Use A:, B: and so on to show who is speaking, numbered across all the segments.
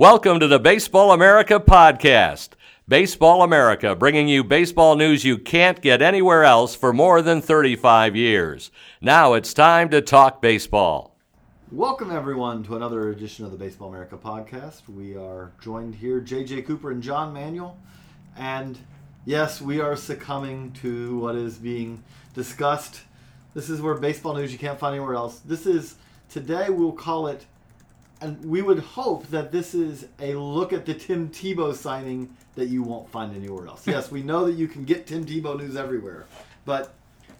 A: Welcome to the Baseball America podcast. Baseball America, bringing you baseball news you can't get anywhere else for more than 35 years. Now it's time to talk baseball.
B: Welcome, everyone, to another edition of the Baseball America podcast. We are joined here, JJ Cooper and John Manuel. And yes, we are succumbing to what is being discussed. This is where baseball news you can't find anywhere else. This is, today we'll call it and we would hope that this is a look at the Tim Tebow signing that you won't find anywhere else. Yes, we know that you can get Tim Tebow news everywhere, but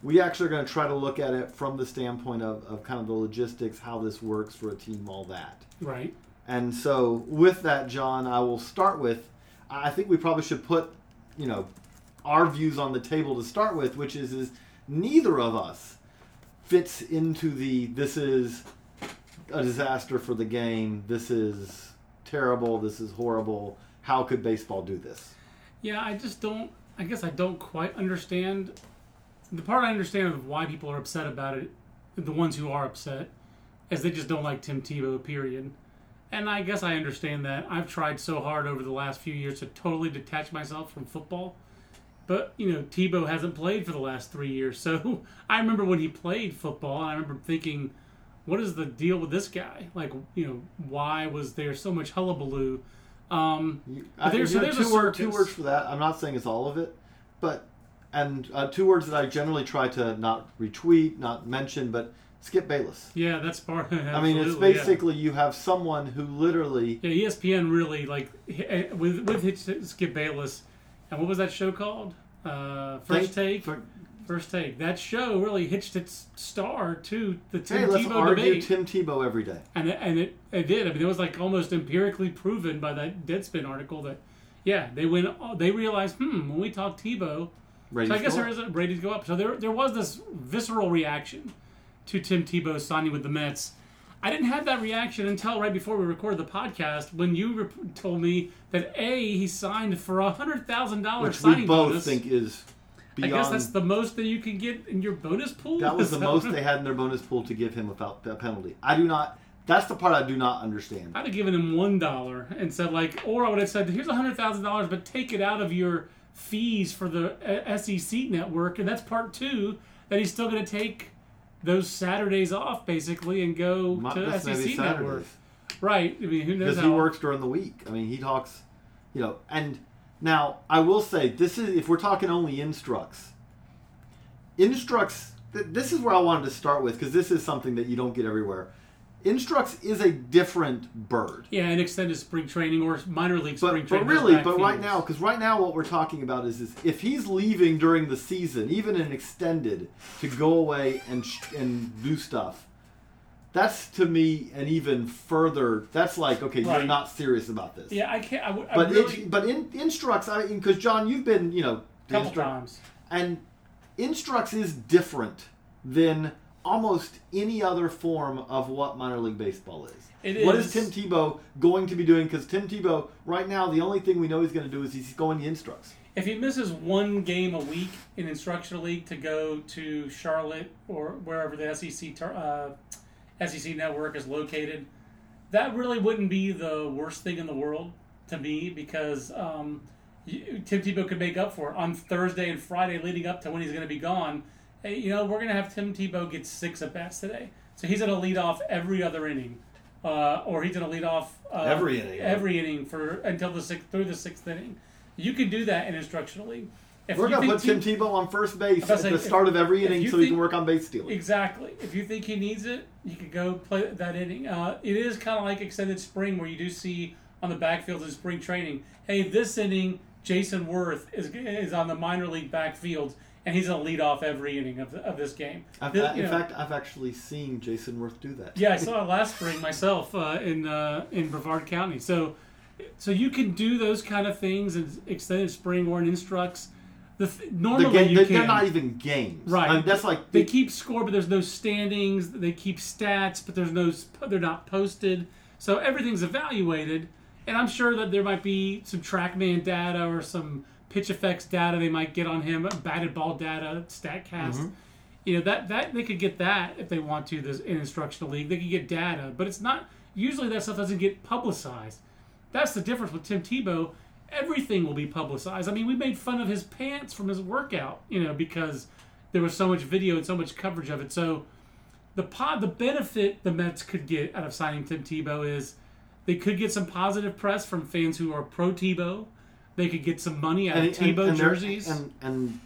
B: we actually are going to try to look at it from the standpoint of, of kind of the logistics, how this works for a team, all that.
C: Right.
B: And so, with that, John, I will start with. I think we probably should put, you know, our views on the table to start with, which is is neither of us fits into the this is a disaster for the game. This is terrible. This is horrible. How could baseball do this?
C: Yeah, I just don't. I guess I don't quite understand. The part I understand of why people are upset about it, the ones who are upset, is they just don't like Tim Tebow. Period. And I guess I understand that. I've tried so hard over the last few years to totally detach myself from football. But, you know, Tebow hasn't played for the last three years. So I remember when he played football, and I remember thinking, what is the deal with this guy? Like, you know, why was there so much hullabaloo? Um,
B: I, there's, so there's two, word, two words for that. I'm not saying it's all of it, but and uh, two words that I generally try to not retweet, not mention, but Skip Bayless.
C: Yeah, that's part.
B: I mean, it's basically yeah. you have someone who literally.
C: Yeah, ESPN really like eh, with with Skip Bayless, and what was that show called? Uh, First Take. For, First take. That show really hitched its star to the Tim
B: hey, let's
C: Tebow
B: argue
C: debate.
B: Tim Tebow every day.
C: And it, and it, it did. I mean, it was like almost empirically proven by that Deadspin article that, yeah, they went. They realized, hmm, when we talk Tebow,
B: ratings
C: so I guess
B: there
C: is a ratings go up. So there there was this visceral reaction to Tim Tebow signing with the Mets. I didn't have that reaction until right before we recorded the podcast when you re- told me that a he signed for a hundred thousand dollars signing
B: we both
C: bonus.
B: think is
C: Beyond, I guess that's the most that you can get in your bonus pool.
B: That was the most they had in their bonus pool to give him without that penalty. I do not. That's the part I do not understand.
C: I'd have given him one dollar and said like, or I would have said, "Here's a hundred thousand dollars, but take it out of your fees for the uh, SEC network." And that's part two that he's still going to take those Saturdays off basically and go not to SEC network. Right. I mean, who knows?
B: Because he works during the week. I mean, he talks, you know, and now, I will say this is if we're talking only instructs. Instructs. This is where I wanted to start with because this is something that you don't get everywhere. Instructs is a different bird.
C: Yeah, an extended spring training or minor league spring
B: but,
C: training.
B: But really, but right now, because right now what we're talking about is, is if he's leaving during the season, even an extended, to go away and and do stuff, that's to me an even further. That's like okay, right. you're not serious about this.
C: Yeah, I can't. I, I
B: but
C: really,
B: it, but in, instructs. I mean, because John, you've been you know
C: couple times,
B: and instructs is different than almost any other form of what minor league baseball is.
C: It
B: what
C: is.
B: is Tim Tebow going to be doing? Because Tim Tebow, right now, the only thing we know he's going to do is he's going to instructs.
C: If he misses one game a week in instructional league to go to Charlotte or wherever the SEC uh, SEC network is located, that really wouldn't be the worst thing in the world to me because um, Tim Tebow could make up for it on Thursday and Friday leading up to when he's going to be gone. Hey, you know, we're going to have Tim Tebow get six at bats today. So he's going to lead off every other inning. Uh, or he's going to lead off uh,
B: every inning,
C: every inning for until the sixth through the sixth inning. You can do that in instructional league.
B: If We're going to put Tim Tebow on first base at the start of every inning so think, he can work on base stealing.
C: Exactly. If you think he needs it, you could go play that inning. Uh, it is kind of like extended spring where you do see on the backfields in spring training, hey, this inning, Jayson Werth is, is on the minor league backfield, and he's going to lead off every inning of, of this game.
B: This, in know, fact, I've actually seen Jayson Werth do that.
C: Yeah, I saw it last spring myself uh, in uh, in Brevard County. So, so you can do those kind of things in extended spring or in instructs – the th- normally the game,
B: you
C: they're,
B: not even games,
C: right?
B: I mean, that's like
C: they keep score, but there's no standings. They keep stats, but there's no they're not posted. So everything's evaluated, and I'm sure that there might be some TrackMan data or some PITCHf/x data they might get on him, batted ball data, Statcast. Mm-hmm. You know that that they could get that if they want to. This in instructional league, they could get data, but it's not usually that stuff doesn't get publicized. that's the difference with Tim Tebow. Everything will be publicized. I mean, we made fun of his pants from his workout, you know, because there was so much video and so much coverage of it. So the pod, the benefit the Mets could get out of signing Tim Tebow is they could get some positive press from fans who are pro Tebow. They could get some money out of Tebow
B: and they're-
C: jerseys.
B: And, and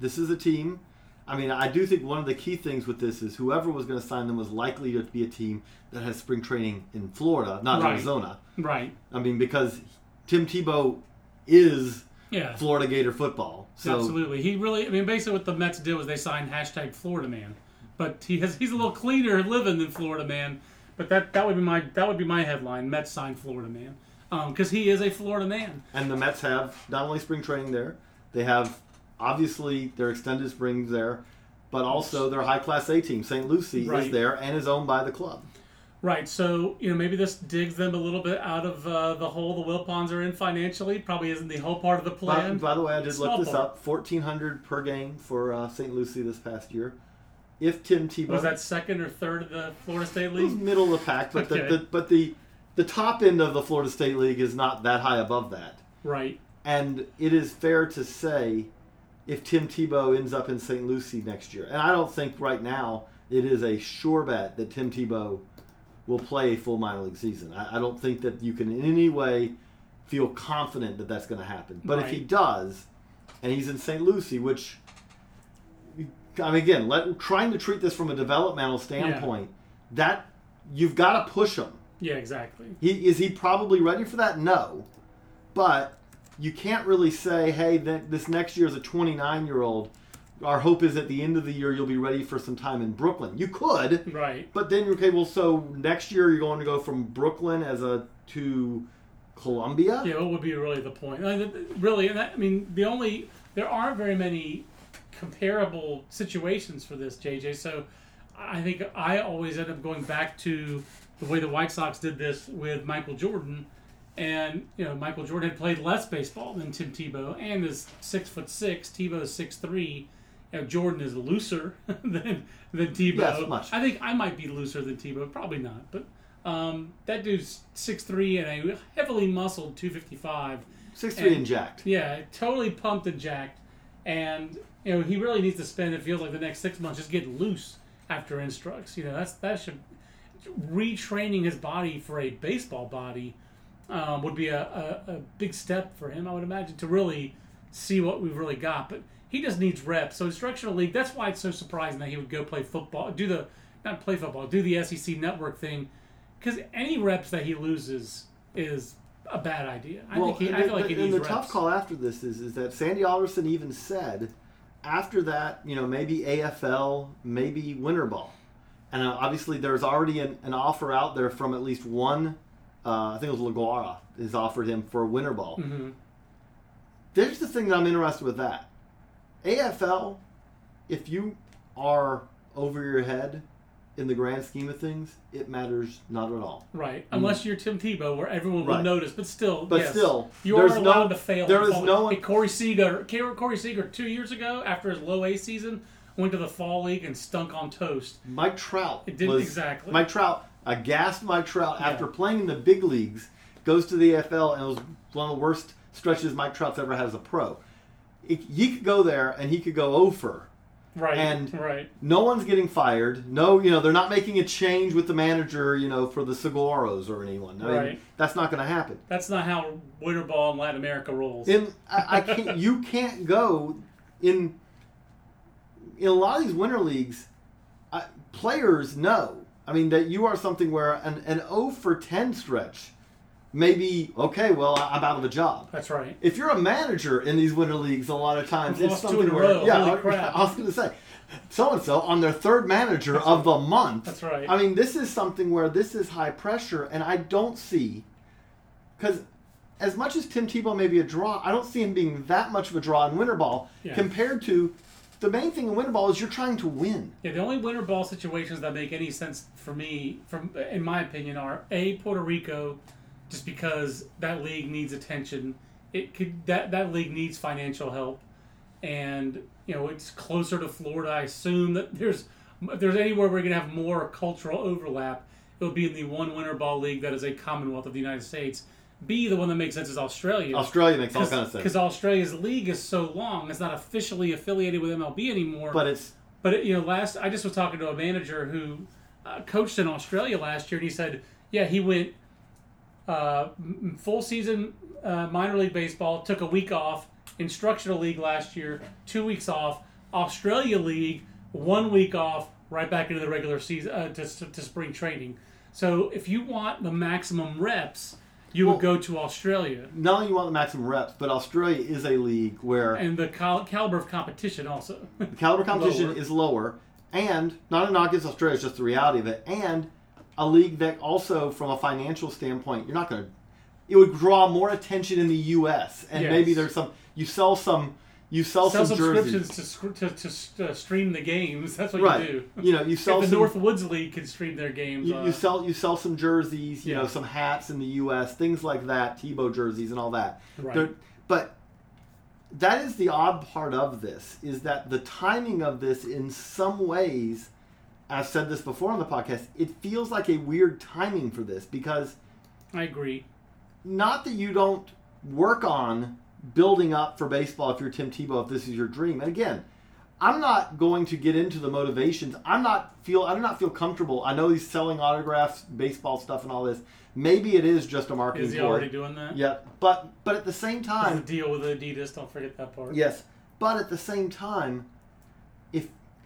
B: this is a team. I mean, I do think one of the key things with this is whoever was going to sign them was likely to be a team that has spring training in Florida, not
C: Right.
B: Arizona.
C: right.
B: I mean, because Tim Tebow is
C: Yeah.
B: Florida Gator football. So
C: Absolutely. He really, I mean, basically what the Mets did was they signed hashtag Florida Man. But he has, he's a little cleaner living than Florida Man. But that, that would be my that would be my headline. Mets signed Florida Man um, because he is a Florida man.
B: And the Mets have not only spring training there, they have obviously their extended springs there, but also their high class A team, St. Lucie,
C: Right.
B: is there and is owned by the club.
C: Right. So you know maybe this digs them a little bit out of uh, the hole the Wilpons are in financially. Probably isn't the whole part of the
B: By,
C: plan.
B: by the way, I did
C: Small
B: look this
C: part.
B: up: fourteen hundred per game for uh, St. Lucie this past year. If Tim Tebow
C: was that second or third of the Florida State
B: it was
C: League?
B: middle of the pack, but
C: Okay.
B: the, the but the the top end of the Florida State League is not that high above that.
C: Right.
B: And it is fair to say if Tim Tebow ends up in St. Lucie next year. And I don't think right now it is a sure bet that Tim Tebow will play a full minor league season. I, I don't think that you can in any way feel confident that that's going to happen. But if he does, and he's in St. Lucie, which I mean, again, let, trying to treat this from a developmental standpoint, that you've got to push him.
C: Yeah. Exactly.
B: He is he probably ready for that? No, but you can't really say, hey, that this next year is a 29 year old. Our hope is at the end of the year you'll be ready for some time in Brooklyn. You could,
C: Right.
B: but then okay, well, so next year you're going to go from Brooklyn as a to Columbia.
C: Yeah, what would be really the point? Really, and that, I mean, the only there aren't very many comparable situations for this, JJ. So I think I always end up going back to the way the White Sox did this with Michael Jordan, and you know, Michael Jordan had played less baseball than Tim Tebow, and is six foot six. Tebow is six three. Know, Jordan is looser than than Tebow.
B: Yes, much.
C: I think I might be looser than Tebow, probably not, but um, that dude's six three and a heavily muscled two fifty five.
B: Six three
C: And-
B: and jacked.
C: Yeah, totally pumped and jacked, and you know he really needs to spend. It feels like the next six months just get loose after instructs. You know that's that should retraining his body for a baseball body um, would be a, a, a big step for him. I would imagine to really see what we've really got, but he just needs reps. So instructional league. That's why it's so surprising that he would go play football, do the not play football, do the SEC network thing, because any reps that he loses is a bad idea. I think he, I feel like
B: the,
C: he
B: and the
C: reps.
B: tough call after this is is that Sandy Alderson even said after that, you know, maybe AFL, maybe winter ball, and uh, obviously there's already an, an offer out there from at least one. Uh, I think it was La Guaira has offered him for a winter ball.
C: hmm
B: There's the thing that I'm interested with that AFL. If you are over your head in the grand scheme of things, it matters not at all.
C: Right, unless mm. you're Tim Tebow, where everyone will
B: Right.
C: notice. But still,
B: But
C: yes,
B: still,
C: you are
B: no-
C: allowed to fail.
B: there
C: and
B: no one-
C: Hey, Corey Seager, Corey Seager, two years ago, after his low A season, went to the fall league and stunk on toast.
B: Mike Trout.
C: It didn't
B: was,
C: exactly.
B: Mike Trout, a gassed Mike Trout
C: Yeah.
B: after playing in the big leagues, goes to the AFL and it was one of the worst stretches Mike Trout's ever had as a pro. He could go there and he could go over.
C: Right,
B: And-
C: right,
B: No one's getting fired. No, you know they're not making a change with the manager. You know for the Saguaros or anyone. I mean,
C: Right.
B: that's not going to happen.
C: that's not how winter ball in Latin America rolls.
B: In I, I can't. you can't go in. In a lot of these winter leagues, I, players know. I mean that you are something where an an 0 for 10 stretch, maybe okay. Well, I'm out of a job.
C: that's right.
B: If you're a manager in these winter leagues, a lot of times it's something where
C: row.
B: yeah, I-. I was going to say, so and so on their third manager of the month.
C: That's right.
B: I mean, this is something where this is high pressure, and I don't see because as much as Tim Tebow may be a draw, I don't see him being that much of a draw in winter ball
C: Yeah.
B: compared to the main thing in winter ball is you're trying to win.
C: Yeah, the only winter ball situations that make any sense for me, from in my opinion, are a Puerto Rico, just because that league needs attention. It could that that league needs financial help, and you know it's closer to Florida. I assume that there's if there's anywhere we're gonna have more cultural overlap, it'll be in the one winter ball league that is a Commonwealth of the United States. B, the one that makes sense is Australia.
B: Australia makes all kinds of sense.
C: Because Australia's league is so long, it's not officially affiliated with MLB anymore.
B: But it's
C: But it, you know, last I just was talking to a manager who uh, coached in Australia last year, and he said, yeah, he went uh, full season uh, minor league baseball, took a week off, instructional league last year, two weeks off, Australia league, one week off, right back into the regular season uh, to, to spring training. So if you want the maximum reps, you
B: Well-
C: would go to Australia.
B: not only you want the maximum reps, but Australia is a league where
C: And the cal- caliber of competition also.
B: the caliber competition
C: Lower.
B: is lower, and not a knock against Australia, it's just the reality of it, and a league that also, from a financial standpoint, you're not going to. It would draw more attention in the U.S. and
C: Yes.
B: maybe there's some. You sell some. You sell,
C: Sell
B: some
C: subscriptions
B: jerseys.
C: to, to, to, stream the games. That's what
B: Right.
C: you do.
B: You know, you sell
C: if the
B: some.
C: Northwoods League can stream their games.
B: you,
C: uh,
B: you sell you sell some jerseys, you
C: Yeah.
B: know, some hats in the U.S., things like that, Tebow jerseys and all that.
C: Right.
B: They're- But that is the odd part of this is that the timing of this, in some ways, I've said this before on the podcast, it feels like a weird timing for this because
C: I agree.
B: not that you don't work on building up for baseball if you're Tim Tebow, if this is your dream. And again, I'm not going to get into the motivations. I'm not feel I do not feel comfortable. I know he's selling autographs, baseball stuff, and all this. Maybe it is just a marketing
C: Is he
B: ploy.
C: already doing that?
B: Yeah, but but at the same time,
C: a deal with Adidas. Don't forget that part.
B: Yes, but at the same time,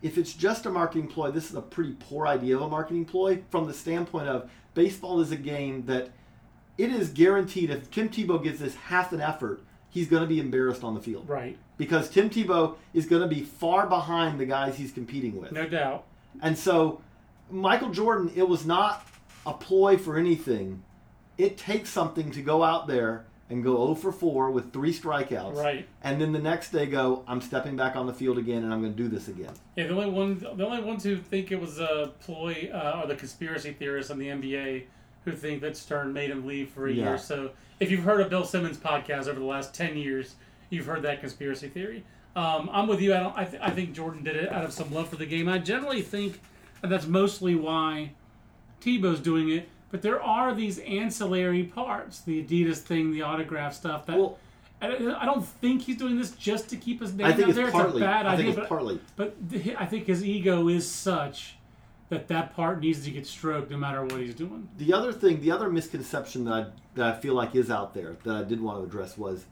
B: if it's just a marketing ploy, this is a pretty poor idea of a marketing ploy from the standpoint of baseball is a game that it is guaranteed if Tim Tebow gives this half an effort, he's going to be embarrassed on the field
C: Right.
B: because Tim Tebow is going to be far behind the guys he's competing with.
C: No doubt.
B: And so, Michael Jordan, it was not a ploy for anything. It takes something to go out there and go 0 for 4 with three strikeouts.
C: Right.
B: And then the next day go, I'm stepping back on the field again and I'm going to do this again.
C: Yeah, the only one, the only ones who think it was a ploy uh, are the conspiracy theorists on the NBA who think that Stern made him leave for a
B: Yeah.
C: year. So if you've heard of Bill Simmons' podcast over the last ten years, you've heard that conspiracy theory. Um, I'm with you. I don't. I, th- I think Jordan did it out of some love for the game. I generally think that that's mostly why Tebow's doing it. But there are these ancillary parts, the Adidas thing, the autograph stuff. That
B: Well,
C: I, I don't think he's doing this just to keep his name
B: I think
C: out
B: it's
C: there.
B: partly.
C: it's a bad
B: I
C: idea,
B: think it's
C: but
B: partly.
C: but I think his ego is such that that part needs to get stroked no matter what he's doing.
B: The other thing, the other misconception that I, that I feel like is out there that I did want to address was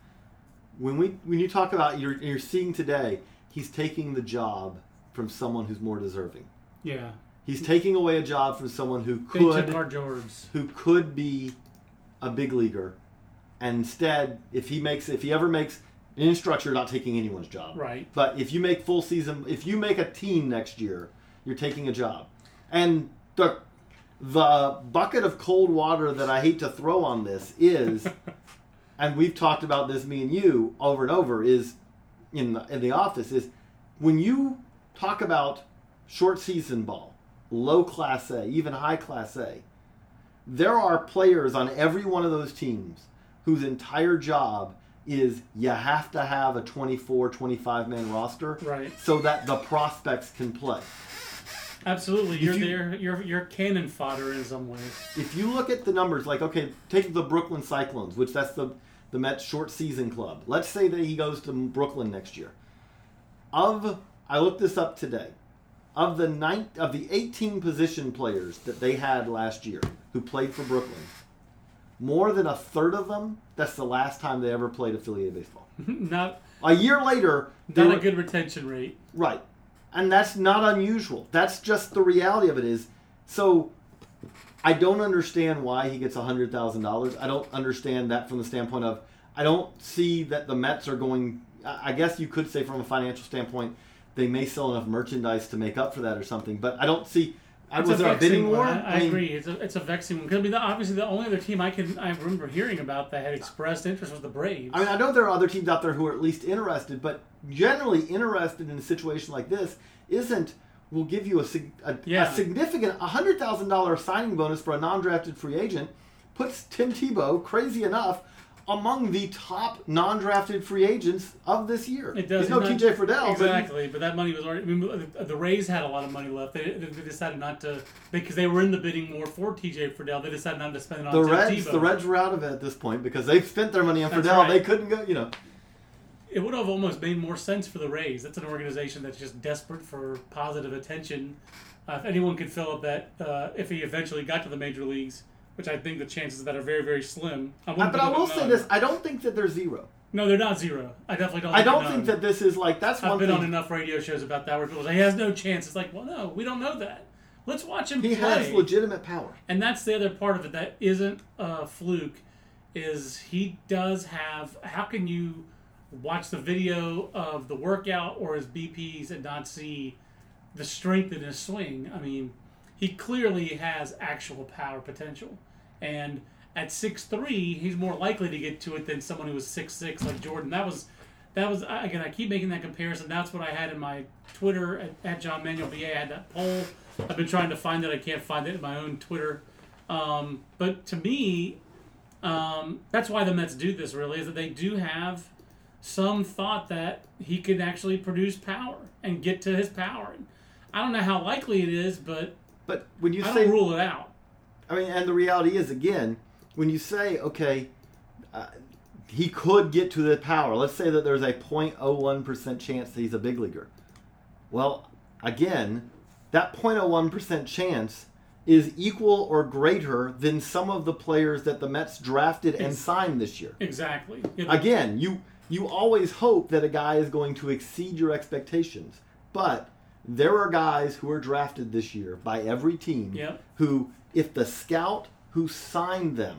B: when we when you talk about you're, you're seeing today, he's taking the job from someone who's more deserving.
C: Yeah,
B: He's taking away a job from someone who
C: they
B: could
C: our
B: who could be a big leaguer. And instead, if he makes if he ever makes an instructor, not taking anyone's job.
C: Right.
B: But if you make full season, if you make a team next year, you're taking a job. And the the bucket of cold water that I hate to throw on this is, and we've talked about this, me and you, over and over, is in the, in the office is when you talk about short season ball, low class A, even high class A, there are players on every one of those teams whose entire job is you have to have a 24, 25 man roster
C: Right.
B: so that the prospects can play.
C: Absolutely, you're
B: you-
C: there. You're you're cannon fodder in some ways.
B: If you look at the numbers, like okay, take the Brooklyn Cyclones, which that's the the Mets short season club. Let's say that he goes to Brooklyn next year. Of I looked this up today. Of the nine of the 18 position players that they had last year who played for Brooklyn, more than a third of them, that's the last time they ever played affiliated baseball.
C: not
B: A year later, they
C: not
B: were-
C: a good retention rate.
B: Right. And that's not unusual. That's just the reality of it is. So I don't understand why he gets $100,000. I don't understand that from the standpoint of I don't see that the Mets are going I guess you could say from a financial standpoint they may sell enough merchandise to make up for that or something, but I don't see I was there a bidding war?
C: I, I
B: mean,
C: agree. It's a, it's a vexing one. Because I mean, the, obviously, the only other team I can I remember hearing about that had expressed interest was the Braves.
B: I mean, I know there are other teams out there who are at least interested, but generally interested in a situation like this isn't. Will give you a, a,
C: Yeah.
B: a significant hundred thousand dollar signing bonus for a non-drafted free agent. Puts Tim Tebow, crazy enough, among the top non-drafted free agents of this year.
C: It does.
B: He's no
C: not-
B: T.J. Friedl,
C: Exactly, but, that money was already. I mean, the- the Rays had a lot of money left. They, they decided not to because they were in the bidding war for T.J. Friedl. They decided not to spend it on
B: the Reds,
C: Tebow.
B: the Reds were out of it at this point because they've spent their money on
C: That's
B: Friedl.
C: right.
B: They couldn't go. You know,
C: It would have almost made more sense for the Rays. That's an organization that's just desperate for positive attention. Uh, if anyone could fill up that, uh, if he eventually got to the major leagues, which I think the chances of that are very, very slim. I wouldn't uh,
B: but I will say
C: none.
B: this: I don't think that they're zero.
C: No, they're not zero. I definitely don't.
B: I
C: think
B: don't think
C: none.
B: that this is like that's
C: I've
B: one
C: been
B: thing.
C: on enough radio shows about that where people say he has no chance. It's like, well, no, we don't know that. Let's watch him
B: he
C: play.
B: has legitimate power.
C: and that's the other part of it that isn't a fluke. Is he does have? How can you watch the video of the workout or his BPs and not see the strength in his swing? I mean, he clearly has actual power potential, and at six three, he's more likely to get to it than someone who was six six like Jordan. That was that was again. I keep making that comparison. That's what I had in my Twitter at, at John Manuel BA. I had that poll. I've been trying to find it. I can't find it in my own Twitter. Um, but to me, um, that's why the Mets do this. Really, is that they do have some thought that he could actually produce power and get to his power. I don't know how likely it is, but
B: But when you
C: I
B: say
C: don't rule it out.
B: I mean, and the reality is, again, when you say, okay, uh, he could get to the power, let's say that there's a 0.01% chance that he's a big leaguer. Well, again, that 0.01% chance is equal or greater than some of the players that the Mets drafted and
C: Ex-
B: signed this year.
C: Exactly. Know,
B: Again, you you always hope that a guy is going to exceed your expectations, but there are guys who are drafted this year by every team who, if the scout who signed them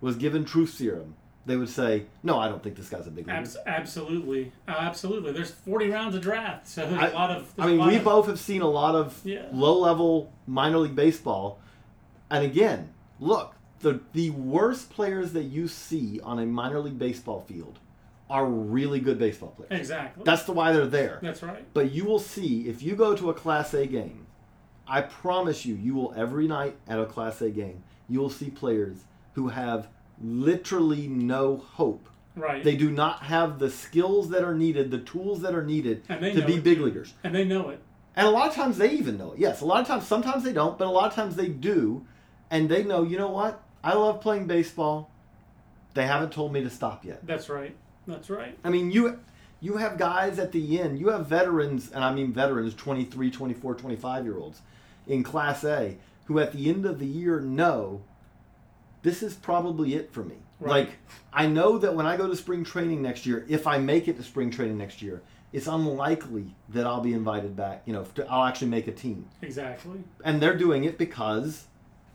B: was given truth serum, they would say, "No, I don't think this guy's a big leaguer."
C: Abs- absolutely, uh, absolutely. There's 40 rounds of draft, so there's
B: I-
C: a lot of.
B: I mean, we
C: of-
B: both have seen a lot of
C: Yeah.
B: low-level minor league baseball, and again, look, the the worst players that you see on a minor league baseball field are really good baseball players.
C: Exactly.
B: That's the why they're there.
C: That's right.
B: But you will see if you go to a Class A game, I promise you, you will every night at a Class A game, you will see players who have literally no hope.
C: Right.
B: They do not have the skills that are needed, the tools that are needed to be
C: it,
B: big leaguers.
C: and they know it.
B: And a lot of times they even know it. Yes, a lot of times, sometimes they don't, but a lot of times they do. And they know, you know what? I love playing baseball. They haven't told me to stop yet.
C: That's right. That's right.
B: I mean, you you have guys at the end. You have veterans, and I mean veterans, 23, 24, 25 year olds in Class A who at the end of the year know this is probably it for me.
C: Right.
B: Like, I know that when I go to spring training next year, if I make it to spring training next year, it's unlikely that I'll be invited back. You know, to, I'll actually make a team.
C: Exactly.
B: And they're doing it because,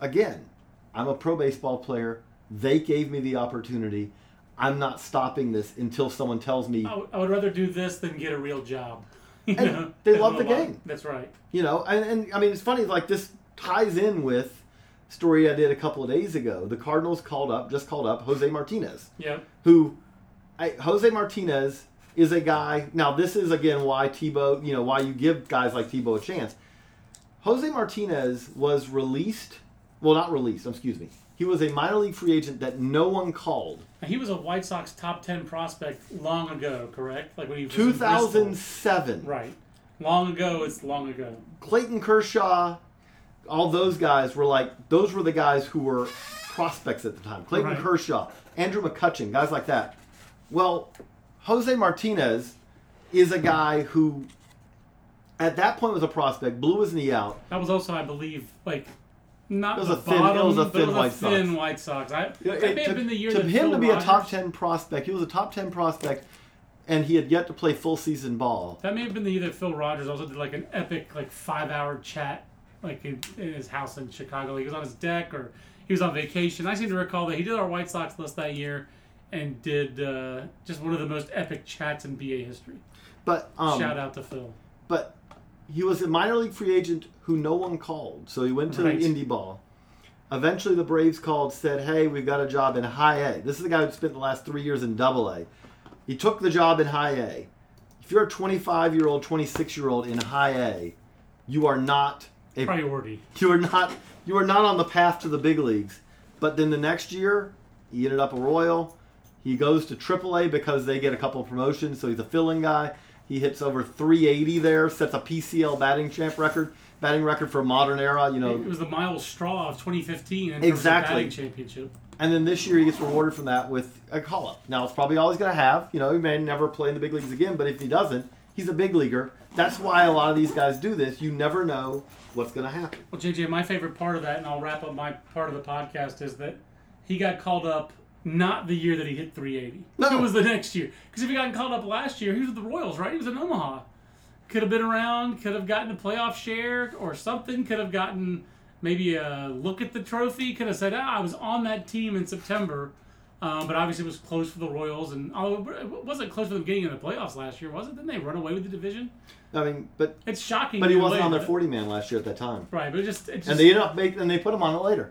B: again, I'm a pro baseball player. They gave me the opportunity. I'm not stopping this until someone tells me,
C: I would- I would rather do this than get a real job. You
B: And
C: know?
B: they love the
C: lot-
B: game.
C: That's right.
B: you know, and, and I mean, it's funny, like, this ties in with story I did a couple of days ago. The Cardinals called up, just called up Jose Martinez,
C: Yeah.
B: who, I, Jose Martinez is a guy. Now, this is again why Tebow, you know, why you give guys like Tebow a chance. Jose Martinez was released, well, not released, excuse me. He was a minor league free agent that no one called.
C: He was a White Sox top 10 prospect long ago, correct? Like when he was in
B: 2007.
C: Right. Long ago is long ago.
B: Clayton Kershaw, all those guys were like those were the guys who were prospects at the time. Clayton
C: Right.
B: Kershaw, Andrew McCutchen, guys like that. Well, Jose Martinez is a guy who at that point was a prospect, blew his knee out.
C: That was also, I believe, like not
B: It was
C: the
B: a thin- it
C: bottom,
B: was a thin
C: it was
B: White
C: a
B: Sox.
C: White Sox. I, that
B: it
C: may have been the year
B: to
C: that
B: him
C: Phil
B: to be a top
C: Rogers-
B: ten prospect. He was a top ten prospect, and he had yet to play full season ball.
C: That may have been the year that Phil Rogers also did like an epic like five hour chat like in, in his house in Chicago. He was on his deck or he was on vacation. I seem to recall that he did our White Sox list that year and did uh, just one of the most epic chats in BA history.
B: But um,
C: Shout out to Phil.
B: but he was a minor league free agent who no one called. So he went to
C: Right.
B: indie ball. Eventually, the Braves called, said, "Hey, we've got a job in High A." This is the guy who spent the last three years in Double A. He took the job in High A. If you're a 25 year old, 26 year old in High A, you are not a
C: Priority.
B: you are not you are not on the path to the big leagues. But then the next year, he ended up a Royal. He goes to AAA because they get a couple of promotions, so he's a fill-in guy. He hits over 380 there, sets a PCL batting champ record, batting record for a modern era. You know,
C: It was the Miles Straw of 2015 and
B: Exactly.
C: batting championship.
B: And then this year he gets rewarded from that with a call up. Now it's probably all he's going to have. You know, he may never play in the big leagues again, but if he doesn't, he's a big leaguer. That's why a lot of these guys do this. You never know what's going to happen.
C: Well, JJ, my favorite part of that, and I'll wrap up my part of the podcast, is that he got called up not the year that he hit 380.
B: No.
C: It was the next year. Because if he gotten called up last year, he was with the Royals, right? He was in Omaha. Could have been around, could have gotten a playoff share or something, could have gotten maybe a look at the trophy, could have said, ah, I was on that team in September. Um, but obviously it was close for the Royals, and oh, it wasn't close for them getting in the playoffs last year, was it? Didn't they run away with the division?
B: I mean, but
C: It's shocking.
B: but he wasn't on their 40 man last year at that time.
C: Right, but it just, it just
B: And they ended up making, and they put him on it later.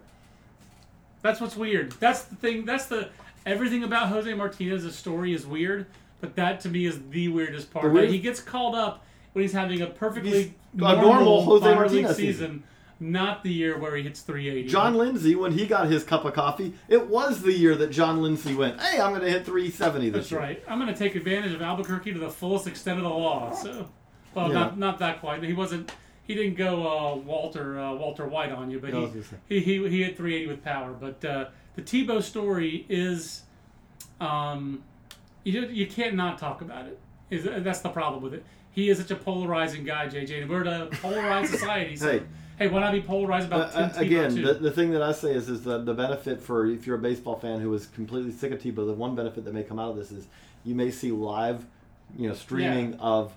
C: That's what's weird. That's the thing. That's the everything about Jose Martinez's story is weird, but that to me is the weirdest part.
B: The weird-
C: he gets called up when he's having a perfectly
B: He's a
C: normal,
B: normal Jose Martinez
C: season,
B: season.
C: not the year where he hits 380.
B: John Lindsey, when he got his cup of coffee, it was the year that John Lindsey went, "Hey, I'm going to hit 370 this
C: That's
B: year."
C: right. I'm going to take advantage of Albuquerque to the fullest extent of the law. So, well,
B: Yeah.
C: not not that quite. He wasn't. He didn't go uh, Walter uh, Walter White on you, but
B: No,
C: he, he he he hit 380 with power. But uh, the Tebow story is, um, you you can't not talk about it. Is that's the problem with it. He is such a polarizing guy, JJ. And we're in a polarized society. So,
B: Hey.
C: hey, why not be polarized
B: Uh,
C: about
B: uh,
C: Tim Tebow
B: again,
C: too?
B: the, the thing that I say is, is the, the benefit for if you're a baseball fan who is completely sick of Tebow, the one benefit that may come out of this is you may see live, you know, streaming of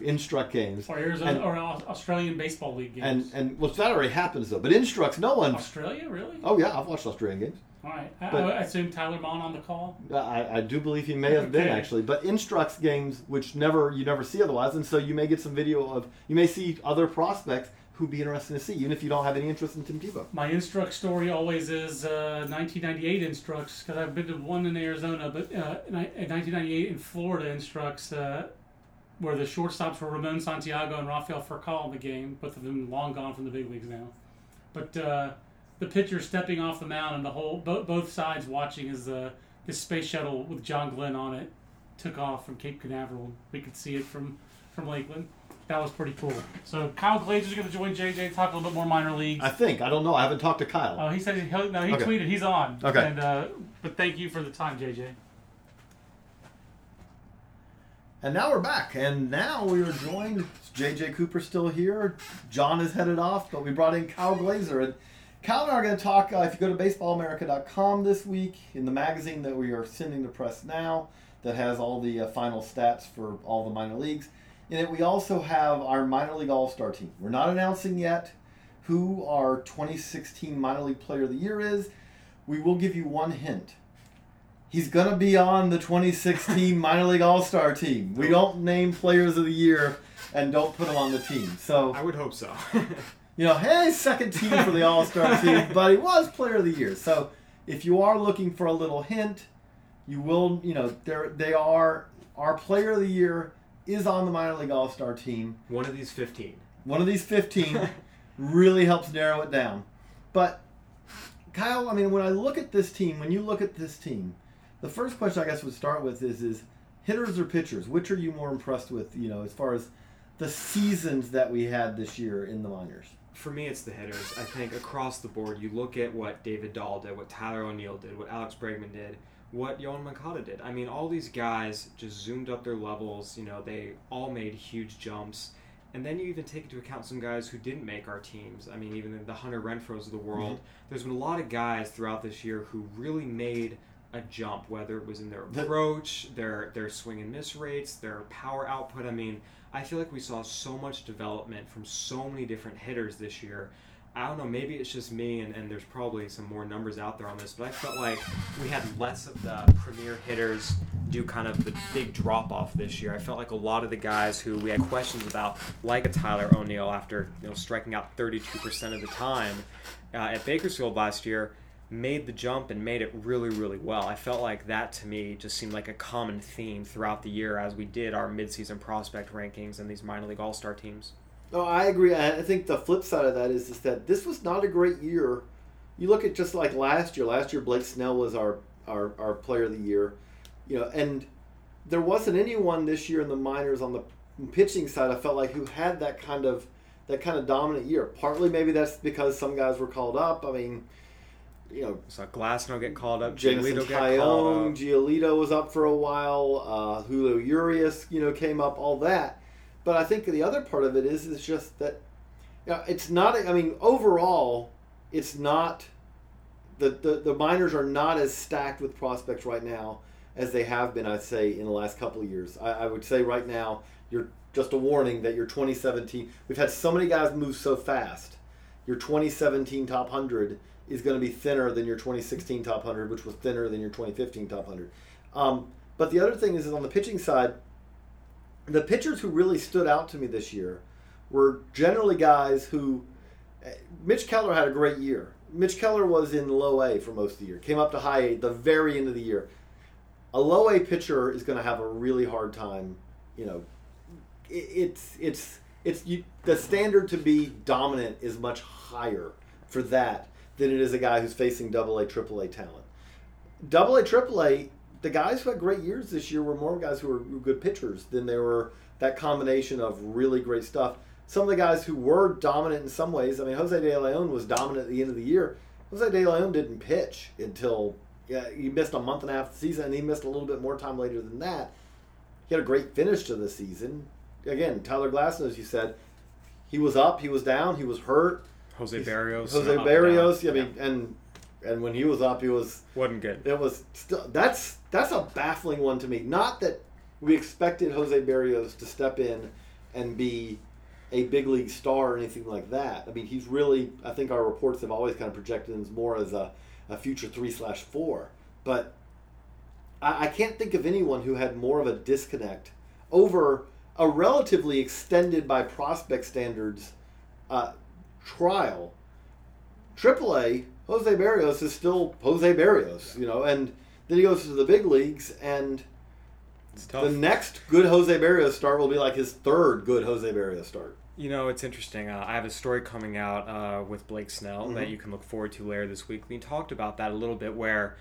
B: instruct games.
C: or Arizona
B: and-
C: or Aus- Australian baseball league games.
B: and and well, that already happens though. But instructs, no one.
C: Australia, really?
B: Oh yeah, I've watched Australian games.
C: All right. I,
B: But-
C: I assume Tyler Maun on the call.
B: I, I do believe he may have been actually, but instructs games which never you never see otherwise, and so you may get some video of you may see other prospects who'd be interesting to see, even if you don't have any interest in Tim Tebow.
C: My instruct story always is uh, 1998 instructs because I've been to one in Arizona, but uh, in 1998 in Florida instructs uh, where the shortstops were Ramon Santiago and Rafael Furcal in the game, both of them long gone from the big leagues now. But uh, the pitcher stepping off the mound and the whole both, both sides watching as the this space shuttle with John Glenn on it took off from Cape Canaveral. We could see it from from Lakeland. That was pretty cool. So Kyle Glaser's going to join JJ talk a little bit more minor leagues.
B: I think I don't know. I haven't talked to Kyle.
C: Oh, he said he, no. He
B: Okay.
C: tweeted he's on.
B: Okay.
C: And uh, but thank you for the time, JJ.
B: And now we're back, and now we are joined. JJ Cooper still here. John is headed off, but we brought in Kyle Glaser. And Kyle and I are going to talk. Uh, if you go to baseballamerica.com this week, in the magazine that we are sending to press now, that has all the uh, final stats for all the minor leagues. In it, we also have our minor league all star team. We're not announcing yet who our 2016 minor league player of the year is. We will give you one hint he's going to be on the 2016 minor league all-star team we don't name players of the year and don't put them on the team so
D: I would hope so.
B: you know hey second team for the all-star team but he was player of the year so if you are looking for a little hint you will you know there they are our player of the year is on the minor league all-star team
D: One of these 15.
B: one of these 15 really helps narrow it down. But Kyle, I mean, when I look at this team, when you look at this team, the first question I guess would start with is is hitters or pitchers? Which are you more impressed with, you know, as far as the seasons that we had this year in the minors?
D: For me, it's the hitters. I think across the board, you look at what David Dahl did, what Tyler O'Neill did, what Alex Bregman did, what Yoan Moncada did. I mean, all these guys just zoomed up their levels. You know, they all made huge jumps. And then you even take into account some guys who didn't make our teams. I mean, even the Hunter Renfroes of the world. Mm-hmm. There's been a lot of guys throughout this year who really made a jump, whether it was in their approach, their their swing and miss rates, their power output. I mean, I feel like we saw so much development from so many different hitters this year. I don't know, maybe it's just me, and, and there's probably some more numbers out there on this, but I felt like we had less of the premier hitters do kind of the big drop off this year. I felt like a lot of the guys who we had questions about, like a Tyler O'Neill after you know striking out 32% of the time uh, at Bakersfield last year, made the jump and made it really, really well. I felt like that to me just seemed like a common theme throughout the year as we did our midseason prospect rankings and these minor league all star teams.
B: Oh, I agree. I I think the flip side of that is, is that this was not a great year. You look at just like last year. Last year, Blake Snell was our, our, our player of the year. you know, and there wasn't anyone this year in the minors on the pitching side. I felt like who had that kind of that kind of dominant year. Partly maybe that's because some guys were called up. I mean, you know,
D: So Glasnow get called up.
B: Jameson
D: Giolito
B: Taillon,
D: up.
B: Giolito was up for a while. Uh, Julio Urias, you know, came up. All that, but I think the other part of it is is just that, you know, it's not. I mean, overall, it's not. The, the the minors are not as stacked with prospects right now as they have been. I'd say in the last couple of years. I, I would say right now you're just a warning that your 2017. We've had so many guys move so fast. Your 2017 top 100 is going to be thinner than your 2016 top 100, which was thinner than your 2015 top 100. Um, but the other thing is, is on the pitching side, the pitchers who really stood out to me this year were generally guys who. eh, Mitch Keller had a great year. Mitch Keller was in low A for most of the year. Came up to high A the very end of the year. A low A pitcher is going to have a really hard time. You know, it's it's it's you, the standard to be dominant is much higher for that than it is a guy who's facing double A, triple A talent. Double A, triple A, the guys who had great years this year were more guys who were good pitchers than they were that combination of really great stuff. Some of the guys who were dominant in some ways, I mean, Jose De Leon was dominant at the end of the year. Jose De Leon didn't pitch until yeah, he missed a month and a half of the season, and he missed a little bit more time later than that. He had a great finish to the season. Again, Tyler Glasnow, as you said, he was up, he was down, he was hurt.
D: Jose Berrios.
B: Jose
D: Berrios.
B: I mean, and and when he was up, he was
D: wasn't good.
B: it was still that's that's a baffling one to me. Not that we expected Jose Berrios to step in and be a big league star or anything like that. I mean, he's really. I think our reports have always kind of projected him as more as a, a future three slash four. But I, I can't think of anyone who had more of a disconnect over a relatively extended by prospect standards uh, trial. AAA, Jose Berrios is still Jose Berrios, you know, and then he goes to the big leagues, and the next good Jose Berrios start will be like his third good Jose Berrios start.
D: You know, it's interesting. Uh, I have a story coming out uh, with Blake Snell that
B: Mhm.
D: you can look forward to later this week. We talked about that a little bit where,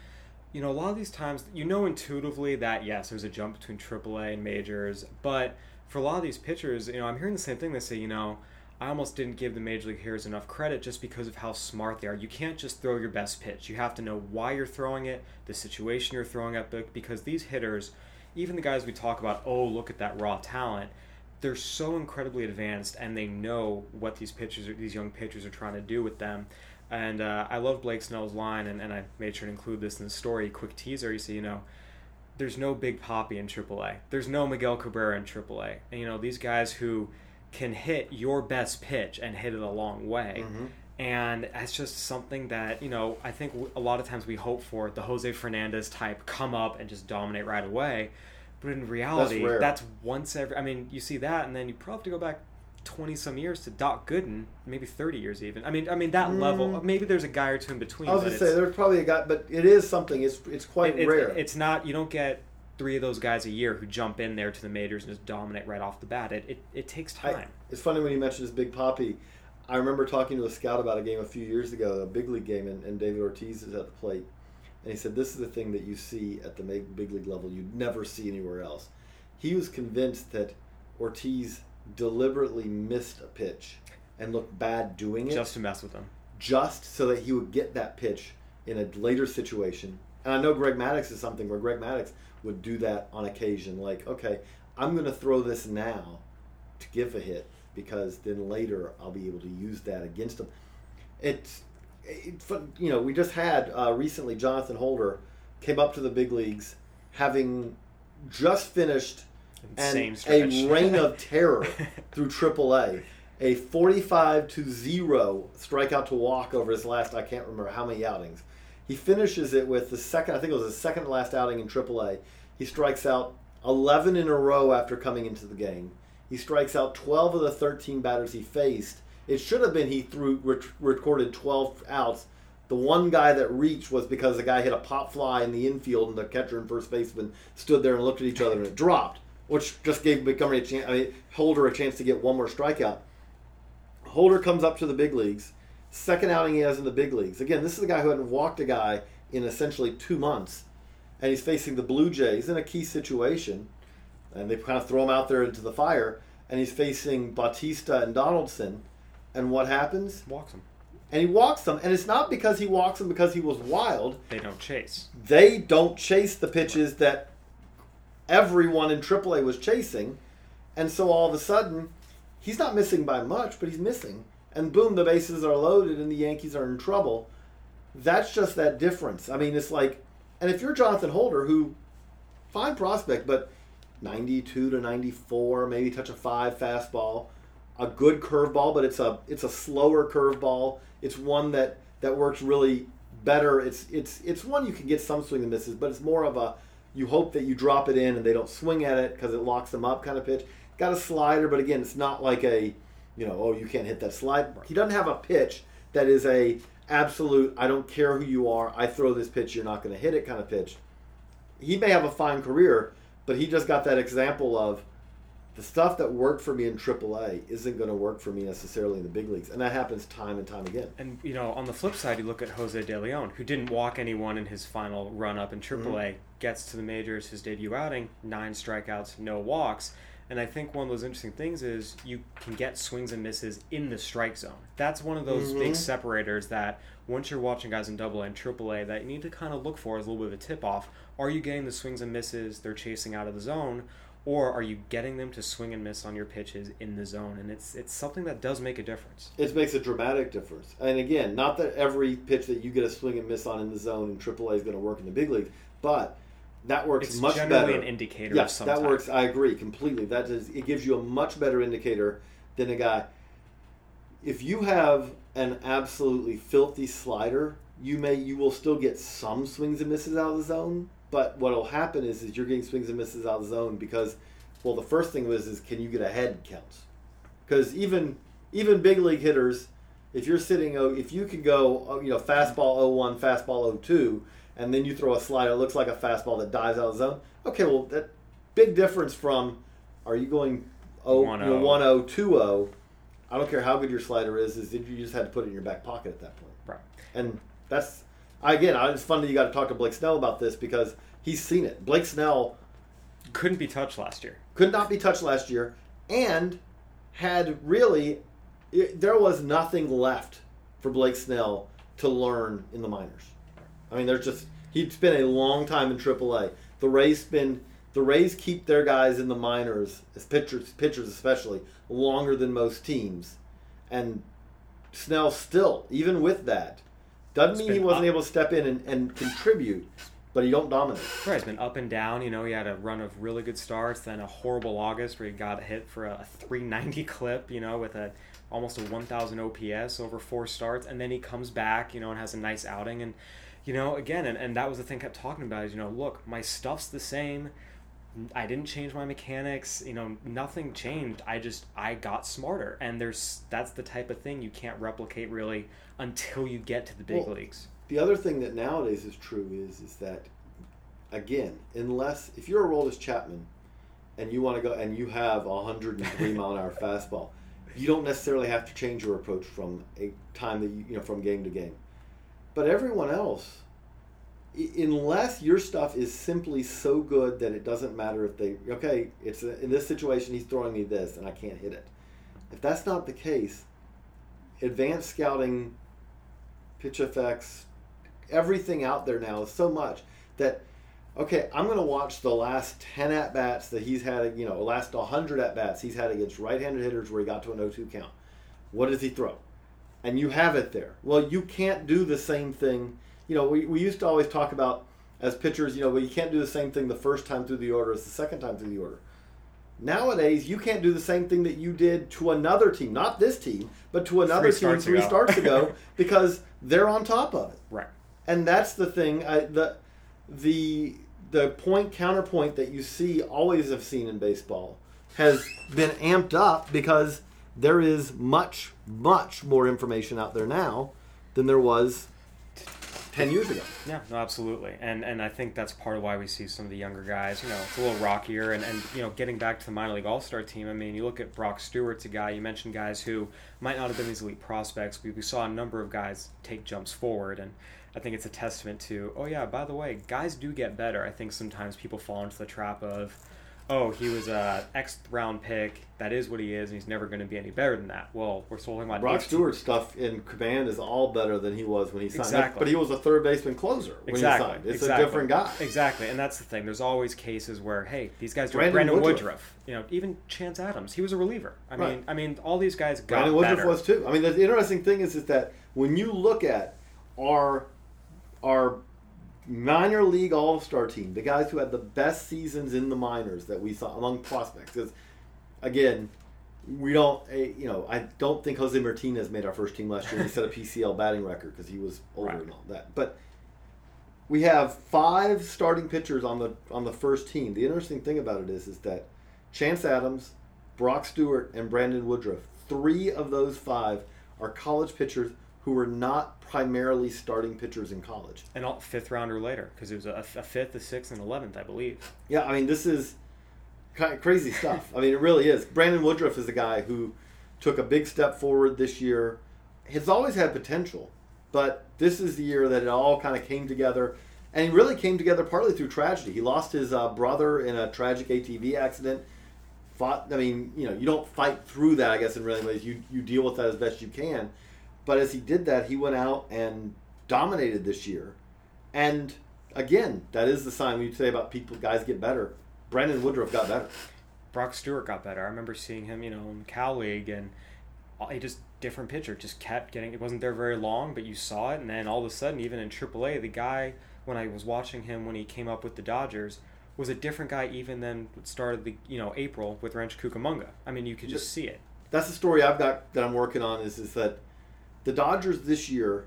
D: you know, a lot of these times, you know intuitively that, yes, there's a jump between AAA and majors, but for a lot of these pitchers, you know, I'm hearing the same thing. They say, you know, I almost didn't give the major league hitters enough credit just because of how smart they are. You can't just throw your best pitch. You have to know why you're throwing it, the situation you're throwing it, because these hitters, even the guys we talk about, oh, look at that raw talent, they're so incredibly advanced and they know what these pitchers, are, these young pitchers, are trying to do with them. And uh, I love Blake Snell's line, and, and I made sure to include this in the story. Quick teaser: you see, you know, there's no Big Papi in AAA. There's no Miguel Cabrera in AAA. And you know, these guys who can hit your best pitch and hit it a long way.
B: Mhm.
D: And that's just something that, you know, I think a lot of times we hope for the Jose Fernandez type come up and just dominate right away. But in reality,
B: rare.
D: that's, once every. I mean, you see that, and then you probably have to go back 20 some years to Doc Gooden, maybe 30 years even. I mean, I mean that level. Maybe there's a guy or two in between.
B: I was gonna say there's probably a guy, but it is something. It's it's quite
D: it- it-
B: rare.
D: It's not. You don't get three of those guys a year who jump in there to the majors and just dominate right off the bat. It it, it takes
B: I-
D: time.
B: it's funny when you mentioned this Big Papi. I remember talking to a scout about a game a few years ago, a big league game, and, and David Ortiz is at the plate, and he said, "This is the thing that you see at the big big league level you'd never see anywhere else." He was convinced that Ortiz deliberately missed a pitch and looked bad doing it,
D: just to mess with them.
B: just so that he would get that pitch in a later situation. And I know Greg Maddux is something where Greg Maddux would do that on occasion. Like, okay, I'm going to throw this now to give a hit because then later I'll be able to use that against him. It's, it, you know, we just had uh, recently Jonathan Holder came up to the big leagues having just finished and a reign of terror through AAA. A 45 to 0 strikeout to walk over his last, I can't remember how many outings. He finishes it with the second, I think it was his second last outing in AAA. He strikes out 11 in a row after coming into the game. He strikes out 12 of the 13 batters he faced. It should have been he threw rec- recorded 12 outs. The one guy that reached was because the guy hit a pop fly in the infield and the catcher and first baseman stood there and looked at each other and it dropped, which just gave Montgomery a chance, I mean, Holder a chance to get one more strikeout. Holder comes up to the big leagues. Second outing he has in the big leagues. Again, this is a guy who hadn't walked a guy in essentially two months. and he's facing the Blue Jays in a key situation, and they kind of throw him out there into the fire, and he's facing Bautista and Donaldson, and what happens?
D: Walks them.
B: And he walks them, and it's not because he walks them because he was wild.
D: They don't chase.
B: They don't chase the pitches that everyone in AAA was chasing, and so all of a sudden, he's not missing by much, but he's missing, and boom, the bases are loaded, and the Yankees are in trouble. That's just that difference. I mean, it's like, and if you're Jonathan Holder, who fine prospect, but 92 to 94, maybe touch a five fastball, a good curveball, but it's a it's a slower curveball. It's one that that works really better. It's it's it's one you can get some swing and misses, but it's more of a you hope that you drop it in and they don't swing at it because it locks them up kind of pitch. Got a slider, but again, it's not like a you know oh you can't hit that slide. He doesn't have a pitch that is a absolute I don't care who you are. I throw this pitch, you're not going to hit it kind of pitch. He may have a fine career, but he just got that example of the stuff that worked for me in AAA isn't going to work for me necessarily in the big leagues, and that happens time and time again.
D: And you know, on the flip side, you look at Jose De Leon, who didn't walk anyone in his final run up in AAA, mm-hmm. gets to the majors, his debut outing, nine strikeouts, no walks. And I think one of those interesting things is you can get swings and misses in the strike zone. That's one of those mm-hmm. big separators that once you're watching guys in Double A and Triple A, that you need to kind of look for as a little bit of a tip off. Are you getting the swings and misses they're chasing out of the zone, or are you getting them to swing and miss on your pitches in the zone? And it's it's something that does make a difference.
B: It makes a dramatic difference. And again, not that every pitch that you get a swing and miss on in the zone in AAA is going to work in the big league, but that works
D: it's
B: much
D: generally
B: better.
D: an indicator.
B: Yeah, that works. I agree completely. That is, it gives you a much better indicator than a guy. If you have an absolutely filthy slider, you may you will still get some swings and misses out of the zone, but what will happen is, is you're getting swings and misses out of the zone because, well, the first thing was is can you get a head counts? Because even even big league hitters, if you're sitting, oh, if you can go, oh, you know, fastball 01, fastball 02, and then you throw a slider that looks like a fastball that dives out of the zone. Okay, well, that big difference from are you going 0, 1 0, 1 0, 2 0. I don't care how good your slider is, is you just had to put it in your back pocket at that point.
D: Right.
B: And that's again, it's fun that you got to talk to Blake Snell about this because he's seen it. Blake Snell
D: couldn't be touched last year.
B: Could not be touched last year, and had really it, there was nothing left for Blake Snell to learn in the minors. I mean, there's just he'd spent a long time in AAA. The Rays spend the Rays keep their guys in the minors as pitchers, pitchers especially, longer than most teams, and Snell still, even with that, doesn't mean he wasn't up. able to step in and, and contribute, but he don't dominate.
D: Right, he's been up and down. You know, he had a run of really good starts, then a horrible August where he got hit for a 390 clip. You know, with a almost a 1,000 OPS over four starts, and then he comes back. You know, and has a nice outing. And you know, again, and, and that was the thing I kept talking about is you know, look, my stuff's the same. I didn't change my mechanics, you know, nothing changed. I just I got smarter. And there's that's the type of thing you can't replicate really until you get to the big well, leagues.
B: The other thing that nowadays is true is is that again, unless if you're a Aroldis Chapman and you want to go and you have a 103 mile an hour fastball, you don't necessarily have to change your approach from a time that you, you know from game to game. But everyone else, unless your stuff is simply so good that it doesn't matter if they okay, it's a, in this situation he's throwing me this and I can't hit it. If that's not the case, advanced scouting PITCHf/x everything out there now is so much that okay, I'm going to watch the last 10 at bats that he's had, you know, last 100 at bats he's had against right handed hitters where he got to an 0 2 count. What does he throw? And you have it there. Well, you can't do the same thing. You know, we, we used to always talk about as pitchers, you know, well, you can't do the same thing the first time through the order as the second time through the order. Nowadays, you can't do the same thing that you did to another team, not this team, but to another three team three ago. starts ago, because they're on top of it.
D: Right.
B: And that's the thing. I, the the the point counterpoint that you see always have seen in baseball has been amped up because there is much much more information out there now than there was ten years ago.
D: Yeah, no, absolutely, and and I think that's part of why we see some of the younger guys. You know, it's a little rockier, and and you know, getting back to the minor league All Star team. I mean, you look at Brock Stewart's a guy. You mentioned guys who might not have been these elite prospects. We we saw a number of guys take jumps forward, and I think it's a testament to. Oh yeah, by the way, guys do get better. I think sometimes people fall into the trap of oh, he was a X round pick. That is what he is, and he's never going to be any better than that. Well, we're still talking about
B: Brock
D: 18
B: Stewart stuff in command is all better than he was when he signed.
D: Exactly.
B: But he was a third baseman closer when
D: Exactly.
B: he signed. It's
D: exactly.
B: a different guy.
D: Exactly, and that's the thing. There's always cases where, hey, these guys do.
B: Brandon
D: Brandon,
B: Woodruff.
D: Woodruff. you know, even Chance Adams, he was a reliever. I
B: Right.
D: mean, I mean, all these guys got
B: Brandon Woodruff
D: better.
B: was too. I mean, the interesting thing is, is that when you look at our our minor league all star team, the guys who had the best seasons in the minors that we saw among prospects, because again, we don't, eh, you know, I don't think Jose Martinez made our first team last year. He set a PCL batting record because he was older
D: Right.
B: and all that. But we have five starting pitchers on the on the first team. The interesting thing about it is, is that Chance Adams, Brock Stewart, and Brandon Woodruff, three of those five are college pitchers who were not primarily starting pitchers in college.
D: and all, fifth rounder later because it was a, a fifth, a sixth, and eleventh, I believe.
B: Yeah, I mean, this is kind of crazy stuff. I mean, it really is. Brandon Woodruff is a guy who took a big step forward this year. Has always had potential, but this is the year that it all kind of came together. And he really came together partly through tragedy. He lost his uh, brother in a tragic ATV accident. Fought. I mean, you know, you don't fight through that. I guess in really ways, you you deal with that as best you can. But as he did that, he went out and dominated this year. And again, that is the sign we say about people, guys get better. Brandon Woodruff got better.
D: Brock Stewart got better. I remember seeing him, you know, in Cal League, and he just different pitcher. Just kept getting. It wasn't there very long, but you saw it, and then all of a sudden, even in AAA, the guy when I was watching him when he came up with the Dodgers was a different guy even than what started the you know April with Rancho Cucamonga. I mean, you could just see it.
B: That's the story I've got that I'm working on. Is is that the Dodgers this year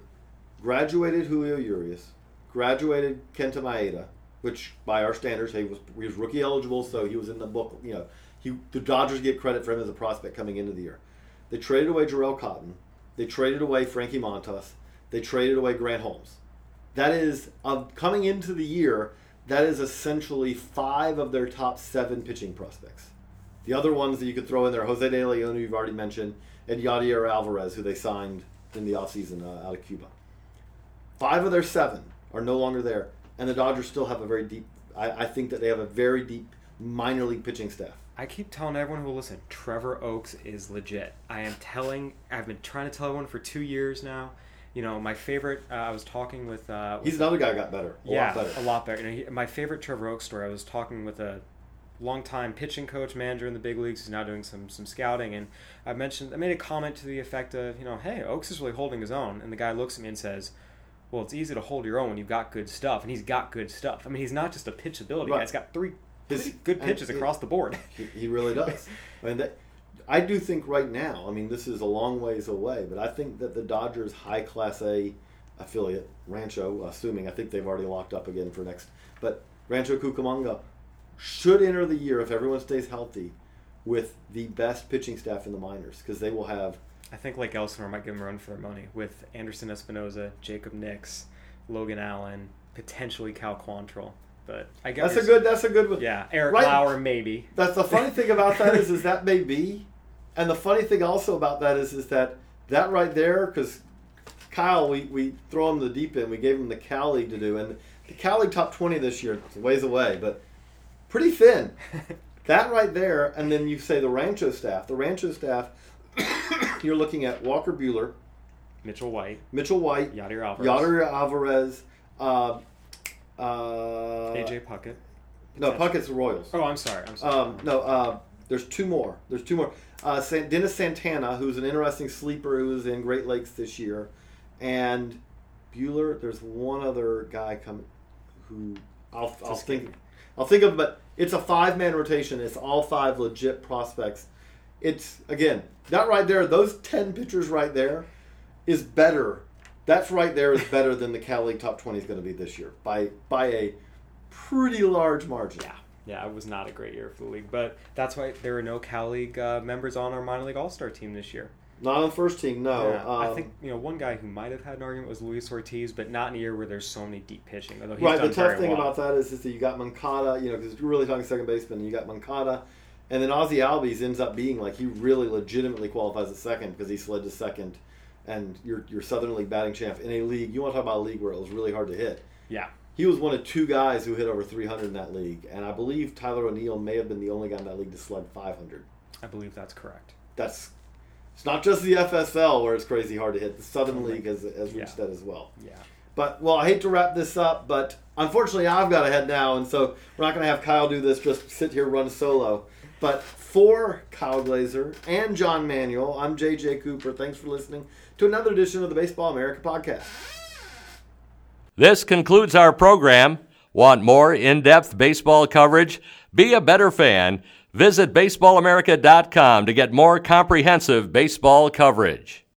B: graduated Julio Urias, graduated Kenta Maeda, which by our standards, he was he was rookie eligible, so he was in the book. You know, he the Dodgers get credit for him as a prospect coming into the year. They traded away Jharel Cotton. They traded away Frankie Montas. They traded away Grant Holmes. That is of coming into the year. That is essentially five of their top seven pitching prospects. The other ones that you could throw in there, Jose De Leon, who you've already mentioned, and Yadier Alvarez, who they signed in the offseason uh, out of Cuba. Five of their seven are no longer there, and the Dodgers still have a very deep. I, I think that they have a very deep minor league pitching staff.
D: I keep telling everyone who will listen, Trevor Oaks is legit. I am telling. I've been trying to tell everyone for two years now. You know, my favorite. Uh, I was talking with. Uh,
B: He's another guy got better, a
D: yeah,
B: lot better.
D: a lot better. You know, he, my favorite Trevor Oaks story. I was talking with a longtime pitching coach, manager in the big leagues. He's now doing some some scouting, and I mentioned I made a comment to the effect of, you know, hey, Oaks is really holding his own, and the guy looks at me and says. Well, it's easy to hold your own when you've got good stuff, and he's got good stuff. I mean, he's not just a pitchability
B: Right.
D: guy; he's got three
B: His-
D: good pitches
B: it-
D: across the board.
B: He, he really does. I mean, that, I do think right now. I mean, this is a long ways away, but I think that the Dodgers high class A affiliate Rancho, assuming I think they've already locked up again for next, but Rancho Cucamonga should enter the year if everyone stays healthy with the best pitching staff in the minors because they will have.
D: I think Lake Elsinore might give them a run for their money with Anderson Espinoza, Jacob Nix, Logan Allen, potentially Cal Quantrill. But I guess
B: That's a good. That's a good one.
D: Yeah, Eric
B: Right.
D: Lauer maybe.
B: That's the funny thing about that is, is that may be, and the funny thing also about that is, is that that right there, because Kyle, we, we throw him the deep end. We gave him the Cal League to do, and the Cal League top twenty this year, it's a ways away, but pretty thin. that right there, and then you say the Rancho staff. The Rancho staff, you're looking at Walker Buehler,
D: Mitchell White,
B: Mitchell White,
D: Yadier Alvarez,
B: Yadier Alvarez, uh, uh,
D: AJ Puckett.
B: No, Puckett's the Royals.
D: Oh, I'm sorry. I'm sorry.
B: Um, no, uh, there's two more. There's two more. Uh, San- Dennis Santana, who's an interesting sleeper who was in Great Lakes this year, and Buehler. There's one other guy coming who I'll, I'll think. I'll think of, but it's a five man rotation. It's all five legit prospects. It's again that right there. Those ten pitchers right there is better. That's right there is better than the Cal League top twenty is going to be this year by by a pretty large margin.
D: yeah, yeah, it was not a great year for the league, but that's why there were no Cal League uh, members on our minor league All Star team this year.
B: Not on the first team, no.
D: Yeah, I
B: Um,
D: think you know one guy who might have had an argument was Luis Ortiz, but not in a year where there's so many deep pitching. Although he's
B: right. The tough thing
D: well.
B: about that is, is that you got Moncada, you know, because you're really talking second baseman. And you got Moncada, and then Ozzie Albies ends up being like he really legitimately qualifies at second because he slid to second, and you're your Southern League batting champ in a league. You want to talk about a league where it was really hard to hit.
D: Yeah,
B: He was one of two guys who hit over 300 in that league, and I believe Tyler O'Neill may have been the only guy in that league to slug 500.
D: I believe that's correct.
B: That's it's not just the FSL where it's crazy hard to hit. The Southern
D: Totally.
B: League has, has
D: Yeah.
B: reached that as well.
D: Yeah.
B: But well, I hate to wrap this up, but unfortunately, I've got to head now, and so we're not going to have Kyle do this. Just sit here, run solo. But for Kyle Glaser and John Manuel, I'm JJ Cooper. Thanks for listening to another edition of the Baseball America podcast.
A: This concludes our program. Want more in depth baseball coverage? Be a better fan. Visit baseballamerica.com to get more comprehensive baseball coverage.